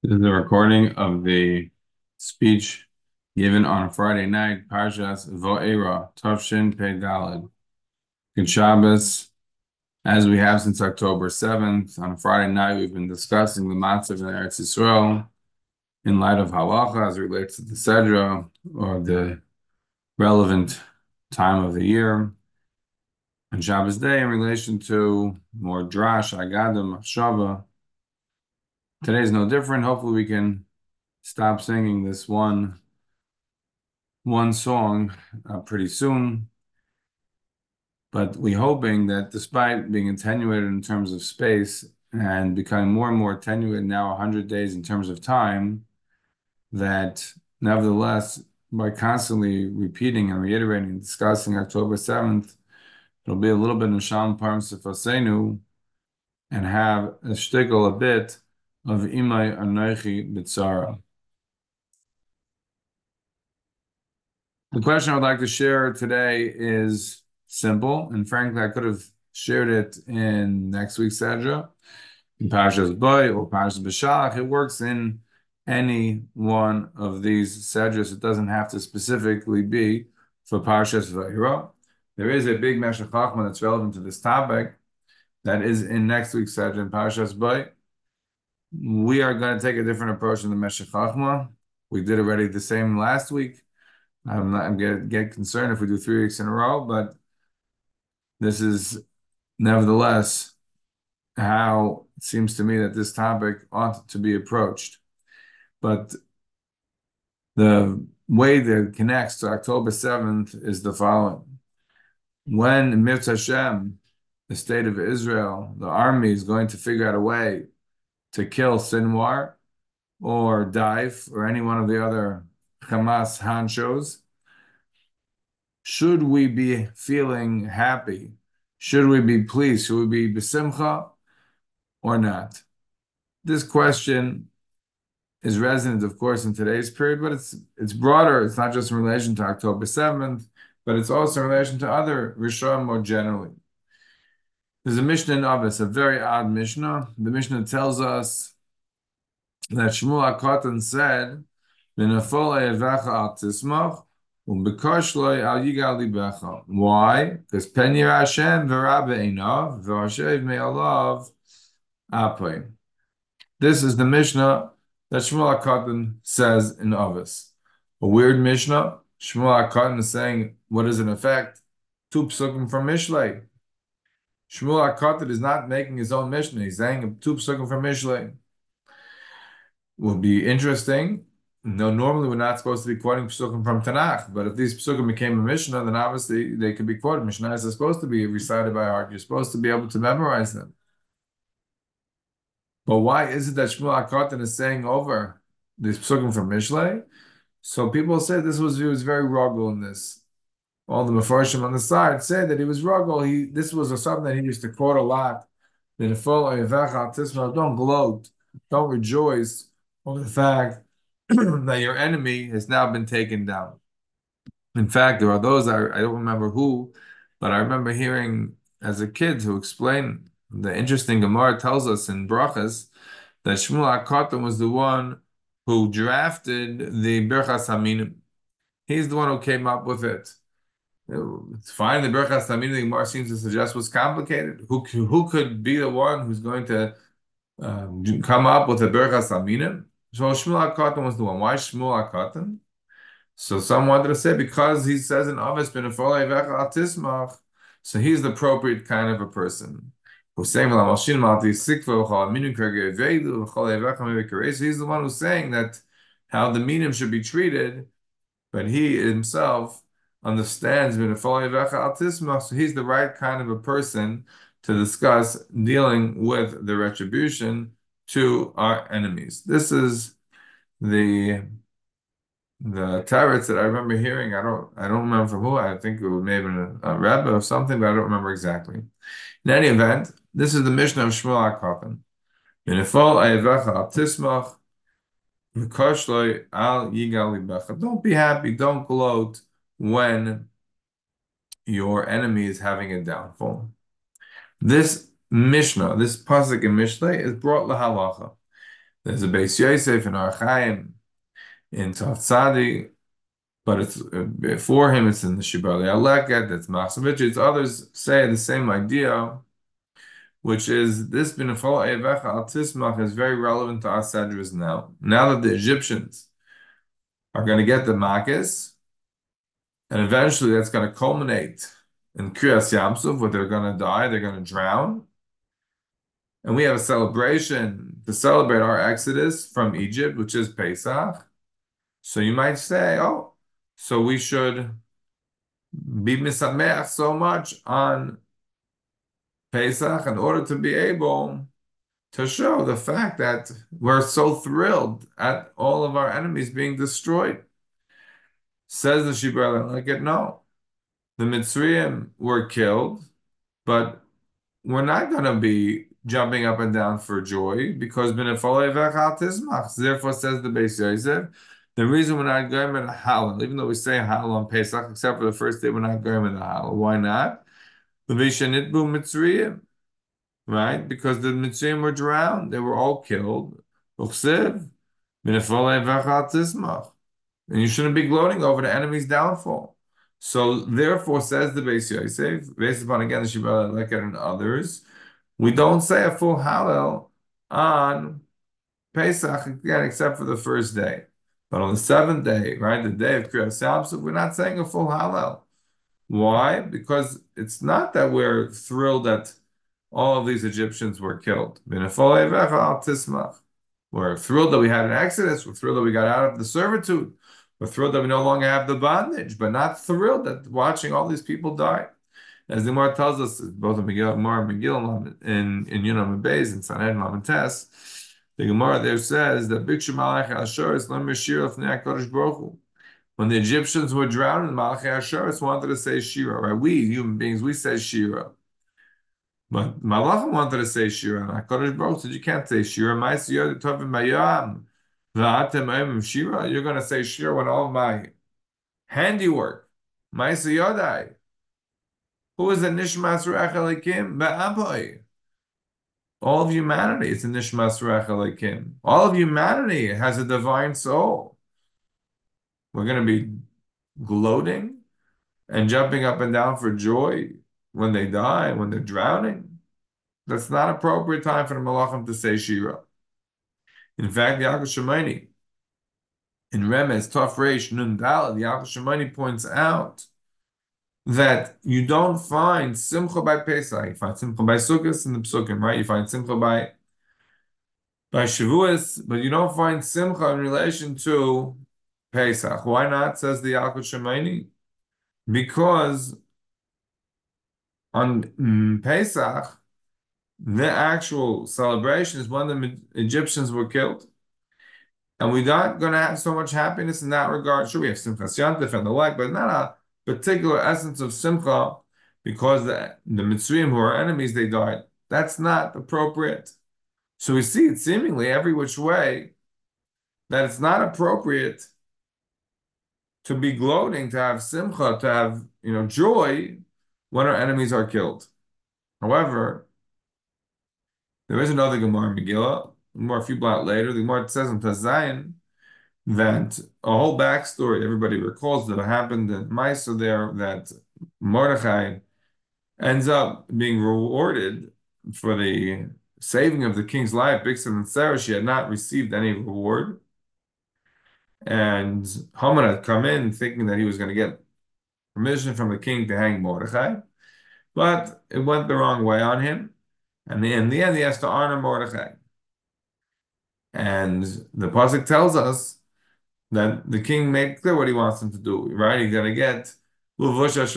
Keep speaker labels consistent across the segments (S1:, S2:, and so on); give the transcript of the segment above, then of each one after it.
S1: This is a recording of the speech given on a Friday night, Parshas Vo'era, Tavshin Daled. Good Shabbos. As we have since October 7th, on a Friday night, we've been discussing the Matzav in Eretz Yisrael in light of halacha as relates to the Sedra, or the relevant time of the year on Shabbos day in relation to more drash, agadim, shava. Today is no different. Hopefully, we can stop singing this one one song uh, pretty soon. But we're hoping that despite being attenuated in terms of space and becoming more and more attenuated now 100 days in terms of time, that nevertheless, by constantly repeating and reiterating discussing October 7th, It'll be a little bit Nisham Parim Sefasenu and have a shtickle a bit of Imai Anoichi Bitzara. The question I would like to share today is simple, and frankly, I could have shared it in next week's Sedra, in Parshas Boy or Parshas B'Shalach. It works in any one of these Sedras. It doesn't have to specifically be for Parshas Vayira. There is a big Meshech Chachma that's relevant to this topic that is in next week's Sedra in Parshas Bay. We are going to take a different approach in the Meshech Chachma. We did already the same last week. I'm not I'm get get concerned if we do three weeks in a row, but this is nevertheless how it seems to me that this topic ought to be approached. But the way that connects to October 7th is the following when Mirz Hashem, the state of Israel, the army is going to figure out a way to kill Sinwar or Deif or any one of the other Hamas honchos, should we be feeling happy? Should we be pleased? Should we be besimcha or not? This question is resonant, of course, in today's period, but it's it's broader. It's not just in relation to October 7th but it's also in relation to other Rishon more generally. There's a Mishnah in Abbas, a very odd Mishnah. The Mishnah tells us that Shmuel HaKatan said, Why? Because Pen Hashem v'Rabbe Einav Me'alav Apay. This is the Mishnah that Shmuel HaKatan says in Avis. A weird Mishnah. Shmuel HaKatan is saying what is in effect two psukim from Mishlei. Shmuel HaKatan is not making his own Mishnah. He's saying two psukim from Mishlei. Would be interesting. No, normally we're not supposed to be quoting psukim from Tanakh, but if these psukim became a Mishnah, then obviously they could be quoted. Mishnah is supposed to be recited by heart. You're supposed to be able to memorize them. But why is it that Shmuel HaKatan is saying over these psukim from Mishlei? So people said this was he was very rugged in this all the Mefarshim on the side said that he was ruggle. He this was a, something that he used to quote a lot. That if Don't gloat, don't rejoice over the fact that your enemy has now been taken down. In fact, there are those I, I don't remember who, but I remember hearing as a kid who explained the interesting Gemara tells us in Brachas that Shmuel HaKatan was the one who drafted the Birchas Haminim. He's the one who came up with it. It's fine. The Berachas Tamid the Gemara seems to suggest was complicated. Who who could be the one who's going to um, come up with a Berachas Tamidim? So Shmuel HaKatan was the one. Why Shmuel HaKatan? So some wanted to say because he says in Avis so he's the appropriate kind of a person. Who's saying he's the one who's saying that how the minim should be treated, but he himself understands so he's the right kind of a person to discuss dealing with the retribution to our enemies. This is the the tarots that I remember hearing. I don't I don't remember from who. I think it was maybe a, a rabbi or something, but I don't remember exactly. In any event, this is the Mishnah of Shmuel HaKatan. Don't be happy, don't gloat when your enemy is having a downfall. This Mishnah, this pasuk in Mishnah is brought lahalacha. There's a Beis Yosef in Orach Chaim in Tzadi, but it's before him. It's in the Shibbolei HaLeket. That's Machsavich. Others say the same idea, which is this Binafal Evecha Al is very relevant to us Sedras now. Now that the Egyptians are going to get the Makis, and eventually that's going to culminate in Kriyas Yamsuf, where they're going to die, they're going to drown. And we have a celebration to celebrate our exodus from Egypt, which is Pesach. So you might say, oh, so we should be misameach so much on Pesach in order to be able to show the fact that we're so thrilled at all of our enemies being destroyed. Says the Shibbolei HaLeket, no. The Mitzrayim were killed, but we're not going to be jumping up and down for joy because therefore says the Beis Yosef. The reason we're not going in a Hallel, even though we say Hallel on Pesach, except for the first day, we're not going in the Hallel. Why not? Right? Because the Mitzrayim were drowned; they were all killed. And you shouldn't be gloating over the enemy's downfall. So therefore, says the Beis Yosef, based upon again the Shibbolei HaLeket and others, we don't say a full Hallel on Pesach again, except for the first day. But on the seventh day, right, the day of Kriyas Yamsuf, we're not saying a full Hallel. Why? Because it's not that we're thrilled that all of these Egyptians were killed. We're thrilled that we had an exodus. We're thrilled that we got out of the servitude. We're thrilled that we no longer have the bondage, but not thrilled that watching all these people die. As the Gemara tells us, both in Megillah and Megillah in in Yunam Beis and Sanhedrin and Tess, the Gemara there says that Bikshu Malach Ashur is Lemeshir of Kodesh Baruch When the Egyptians were drowned, Malach Ashur wanted to say Shira. Right? We human beings we say Shira. But Malach wanted to say Shira, and HaKadosh Baruch said, you can't say Shira. Ma'aseh Yod Tovim Mayam. You're going to say Shira when all my handiwork, my Yodai, who is a Nishmas Rechalikim Be'aboy. All of humanity is a Nishmas Rechalikim. All of humanity has a divine soul. We're going to be gloating and jumping up and down for joy when they die, when they're drowning. That's not appropriate time for the Malachim to say Shira. In fact, Yalkut Shimoni, in Remez, Tov Reish Nun Dalad, Yalkut Shimoni points out that you don't find Simcha by Pesach. You find Simcha by Sukkot in the Psukim, right? You find Simcha by by Shavuos, but you don't find Simcha in relation to Pesach. Why not? Says the Yalkut Shimoni. Because on mm, Pesach, the actual celebration is when the Egyptians were killed. And we're not going to have so much happiness in that regard. Sure, we have Simcha Yantif and the like, but not a particular essence of Simcha because the, the Mitzrayim who are enemies, they died. That's not appropriate. So we see it seemingly every which way that it's not appropriate to be gloating, to have Simcha, to have you know joy when our enemies are killed. However, there is another Gemara Megillah, more a few blocks later. The Gemara says in Tazayin that a whole backstory everybody recalls that happened in Maisa there that Mordechai ends up being rewarded for the saving of the king's life. Bigsan and Sarah, she had not received any reward. And Haman had come in thinking that he was going to get permission from the king to hang Mordechai, but it went the wrong way on him. And in the end, he has to honor Mordechai. And the pasuk tells us that the king made clear what he wants him to do. Right? He's going to get. He's going to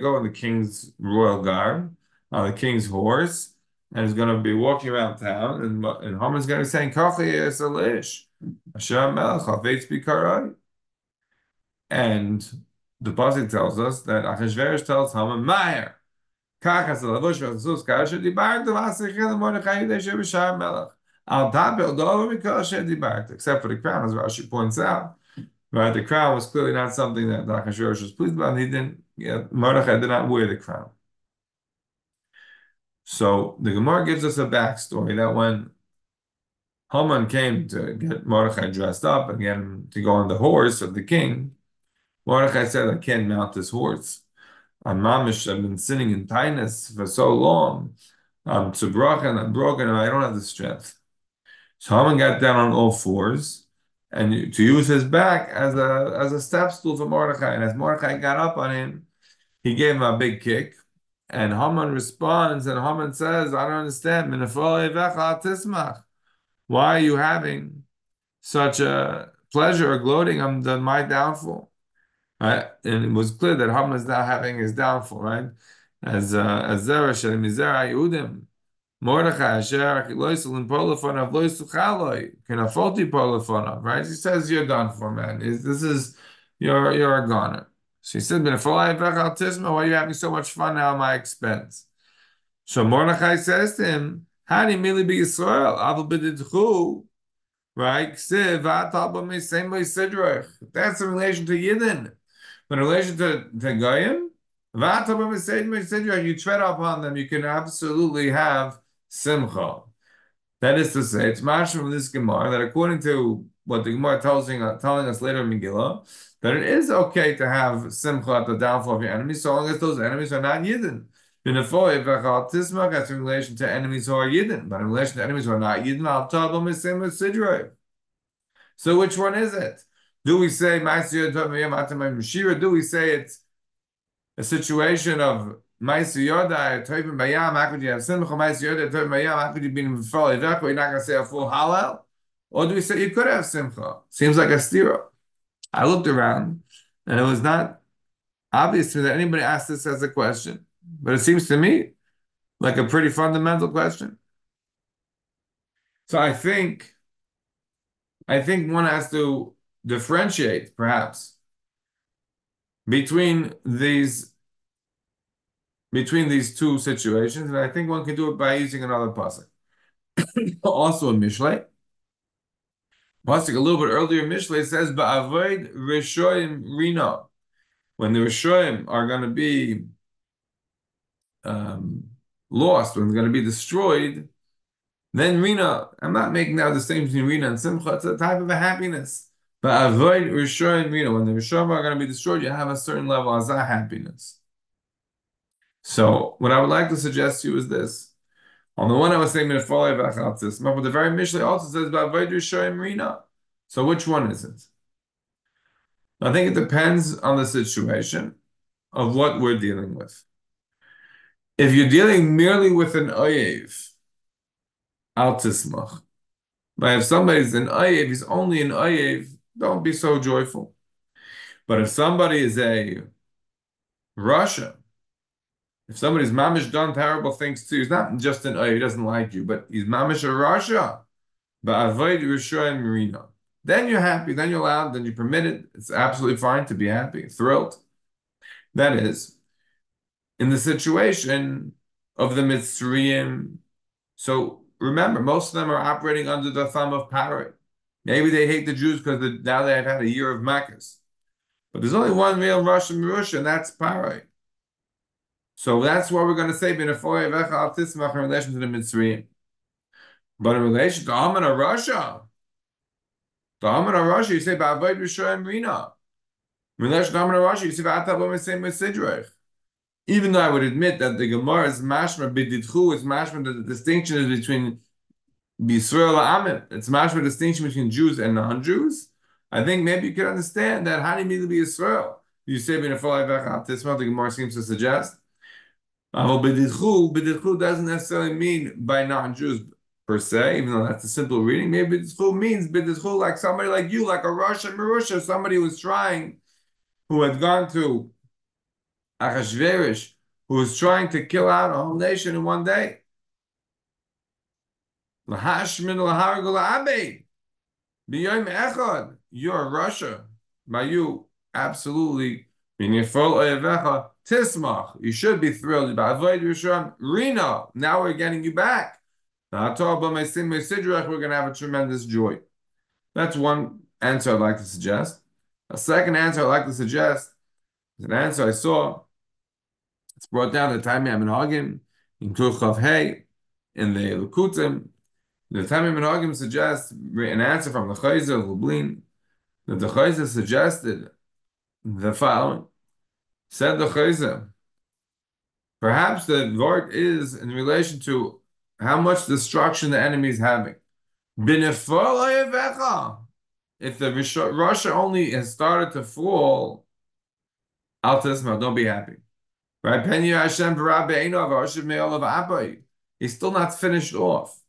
S1: go in the king's royal guard, on the king's horse, and he's going to be walking around town. And, and Haman's going to be saying, And the pasuk tells us that Achashverosh tells Haman, Meyer. Except for the crown, as Rashi points out. Right, the crown was clearly not something that Achashverosh was pleased about. He didn't, yeah, Mordechai did not wear the crown. So the Gemara gives us a backstory that when Haman came to get Mordechai dressed up and get him to go on the horse of the king, Mordechai said, I can't mount this horse. I'm mamish, I've been sitting in tightness for so long. I'm too broken, I'm broken, and I don't have the strength. So Haman got down on all fours and to use his back as a as a step stool for Mordechai. And as Mordechai got up on him, he gave him a big kick. And Haman responds, and Haman says, I don't understand. Why are you having such a pleasure or gloating on the, my downfall? Right? And it was clear that Haman is now having his downfall, right? As uh, as Zeresh Shem Mizera Yehudim, Mordechai Asher Loisul Polofonav Loisuchaloi Kanafoti Polofonav, right? He says you're done for, man. This is you're you're a goner. So he said, Why are you having so much fun now at my expense? So Mordechai says to him, you merely be Israel? Avil b'didchu, right? That's in relation to Yidden. But in relation to, to Goyim, you tread upon them, you can absolutely have simcha. That is to say, it's much from this Gemara that according to what the Gemara tells, telling us later in Megillah, that it is okay to have simcha at the downfall of your enemies, so long as those enemies are not yidden. That's in relation to enemies who are yidden, but in relation to enemies who are not yidden, al tavo misim esidro. so which one is it? Do we say Do we say it's a situation of Ma'aser Yoda, Tovim Bayam, how could you have Simcha, Ma'aser Yoda, Tovim Bayam, how could you be in you're not going to say a full Hallel? Or do we say you could have Simcha? Seems like a stira. I looked around, and it was not obvious to me that anybody asked this as a question. But it seems to me like a pretty fundamental question. So I think, I think one has to differentiate, perhaps, between these between these two situations, and I think one can do it by using another pasuk. also a Mishlei. Pasuk a little bit earlier, Mishlei says, "Ba'avoid rishoyim rina." When the rishoyim are going to be um, lost, when they're going to be destroyed, then rina. I'm not making now the same between rina and simcha. It's a type of a happiness. But avoid rishoyim rina. When the rishoyim are going to be destroyed, you have a certain level of happiness. So what I would like to suggest to you is this. On the one I was saying but the very Mishlei also says about Shoyim Rina. So which one is it? I think it depends on the situation of what we're dealing with. If you're dealing merely with an oyev, al tismach. But if somebody's an oyev, he's only an oyev, don't be so joyful. But if somebody is a rasha, if somebody's mamish done terrible things to you, he's not just an oh, he doesn't like you, but he's mamish a rasha. But avoid Rishon and Marina. Then you're happy, then you're allowed, then you're permitted. It's absolutely fine to be happy, thrilled. That is, in the situation of the Mitzrayim. So remember, most of them are operating under the thumb of Paro. Maybe they hate the Jews because now they have had a year of Makkahs. But there's only one real rasha merusha, and that's Paro. So that's what we're going to say in relation to the Mitzrayim. But in relation to Haman HaRasha, the Haman HaRasha, you say Ba'avoid Rishayim Rina. In relation to Haman HaRasha, you say Ba'atabom Esem Sidrech. Even though I would admit that the Gemara is mashma b'didchu, it's mashma that the distinction is between B'Yisrael Amim. It's mashma distinction between Jews and non-Jews. I think maybe you can understand that how do you mean to be Israel? You say v'chav the Gemara seems to suggest bididchu, doesn't necessarily mean by non-Jews per se, even though that's a simple reading. Maybe bididchu means bididchu like somebody like you, like a rasha merusha, somebody who was trying, who had gone to Achashverosh, who was trying to kill out a whole nation in one day. Lahashmin lahargul abed. B'yom echad. You're a rasha. By you, absolutely. Tismach, you should be thrilled. Rina, now we're getting you back. We're going to have a tremendous joy. That's one answer I'd like to suggest. A second answer I'd like to suggest is an answer I saw. It's brought down the Taamei HaMinhagim. in Turchav Hey, in the Lukutim, the Taamei HaMinhagim suggests an answer from the Chozeh Lublin that the Chozeh suggested the following. Said the Chozeh, perhaps the word is in relation to how much destruction the enemy is having. If the rasha only has started to fall, Al don't be happy. He's still not finished off.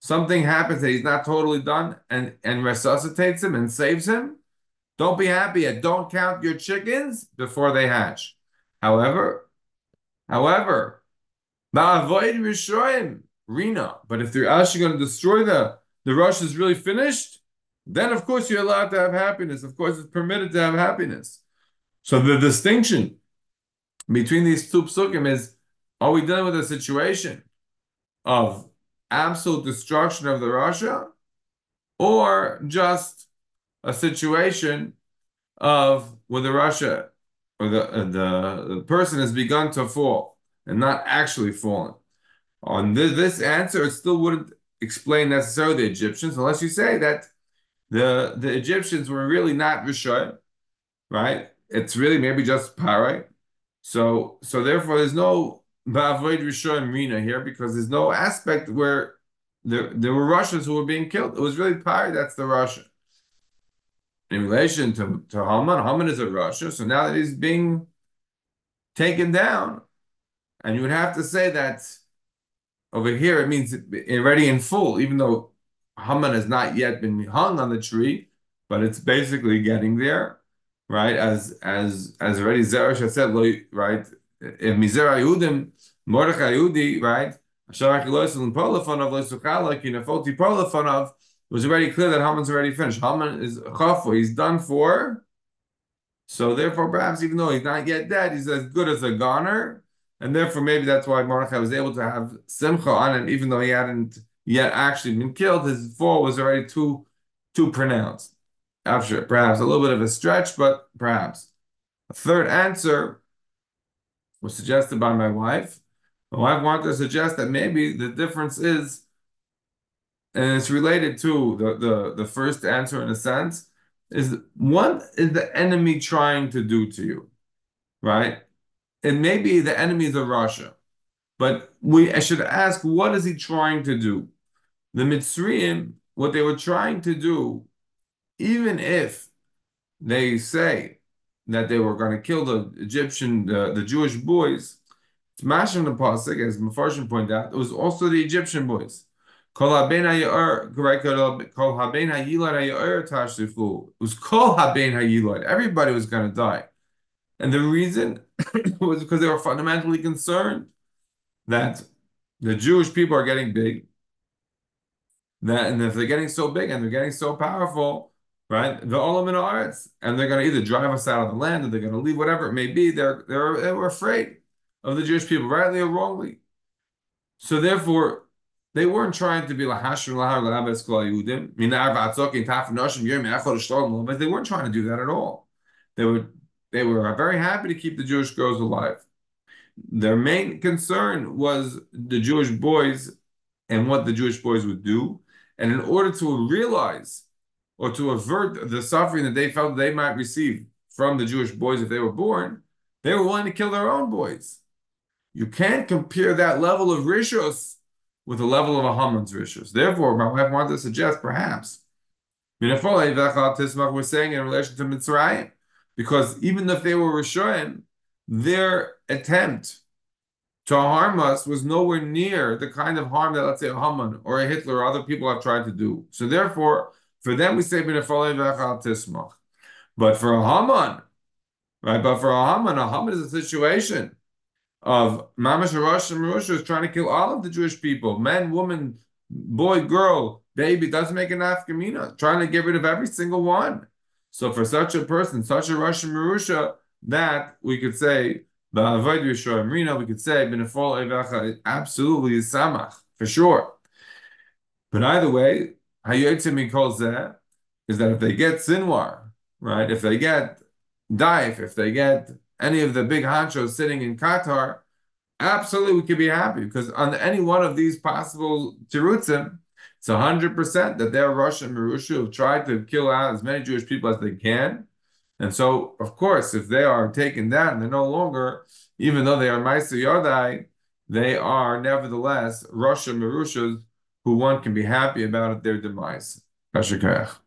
S1: Something happens that he's not totally done and, and resuscitates him and saves him. Don't be happy yet. Don't count your chickens before they hatch. However, however, avoid Rina. But if they're actually going to destroy the the rush is really finished, then of course you're allowed to have happiness. Of course, it's permitted to have happiness. So the distinction between these two psukim is: Are we dealing with a situation of absolute destruction of the rasha, or just a situation of where the rasha or the, uh, the, the person has begun to fall and not actually fallen? On this, this answer, it still wouldn't explain necessarily the Egyptians, unless you say that the the Egyptians were really not Rishon, right? It's really maybe just Parai. So so therefore, there's no Ba'avoid Rishon Rina here because there's no aspect where there there were Russians who were being killed. It was really Parai that's the Russian. In relation to, to Haman, Haman is a rasha, so now that he's being taken down, and you would have to say that over here, it means already in full, even though Haman has not yet been hung on the tree, but it's basically getting there, right? As as as already Zeresh has said, right? If Mizera Yehudim, Mordechai Yehudi, right? It was already clear that Haman's already finished. Haman is chafu, he's done for. So therefore, perhaps even though he's not yet dead, he's as good as a goner and therefore maybe that's why Mordechai was able to have simcha on him, even though he hadn't yet actually been killed. His fall was already too too pronounced. After perhaps a little bit of a stretch, but perhaps. A third answer was suggested by my wife. My wife wanted to suggest that maybe the difference is, and it's related to the, the, the first answer in a sense, is what is the enemy trying to do to you? Right? it may be the enemies of Russia, but we I should ask, what is he trying to do? The Mitzrayim, what they were trying to do, even if they say that they were going to kill the Egyptian, the, the Jewish boys, it's mashing the pasuk, as Mefarshim pointed out, it was also the Egyptian boys. Was kol haben hayilad. Everybody was going to die. And the reason was because they were fundamentally concerned that the Jewish people are getting big. That and if they're getting so big and they're getting so powerful, right? The olam in arts, and they're going to either drive us out of the land or they're going to leave, whatever it may be. They're they're they were afraid of the Jewish people, rightly or wrongly. So therefore, they weren't trying to be like Hashim but they weren't trying to do that at all. They were they were very happy to keep the Jewish girls alive. Their main concern was the Jewish boys and what the Jewish boys would do. And in order to realize or to avert the suffering that they felt they might receive from the Jewish boys if they were born, they were willing to kill their own boys. You can't compare that level of rishos with the level of a Haman's rishos. Therefore, my wife wanted to suggest perhaps we're saying in relation to Mitzrayim because even if they were Rishonim, their attempt to harm us was nowhere near the kind of harm that, let's say, a Haman or a Hitler or other people have tried to do. So therefore, for them, we say, But for a Haman, right? But for a Haman, a Haman is a situation of Mamash Rosh and Rosh is trying to kill all of the Jewish people, men, woman, boy, girl, baby, doesn't make an Afkamina, trying to get rid of every single one. So for such a person, such a rasha merusha, that we could say, Ba'avoid Yeshua Marina, we could say, Benefol Evacha, absolutely is Samach, for sure. But either way, Hayotzim calls that is that if they get Sinwar, right, if they get Deif, if they get any of the big honchos sitting in Qatar, absolutely we could be happy because on any one of these possible tirutzim, it's hundred percent that they're rasha merusha have tried to kill out as many Jewish people as they can. And so, of course, if they are taken down, they're no longer, even though they are Maisa Yodai, they are nevertheless Russian Marushas who one can be happy about their demise. Kashikach.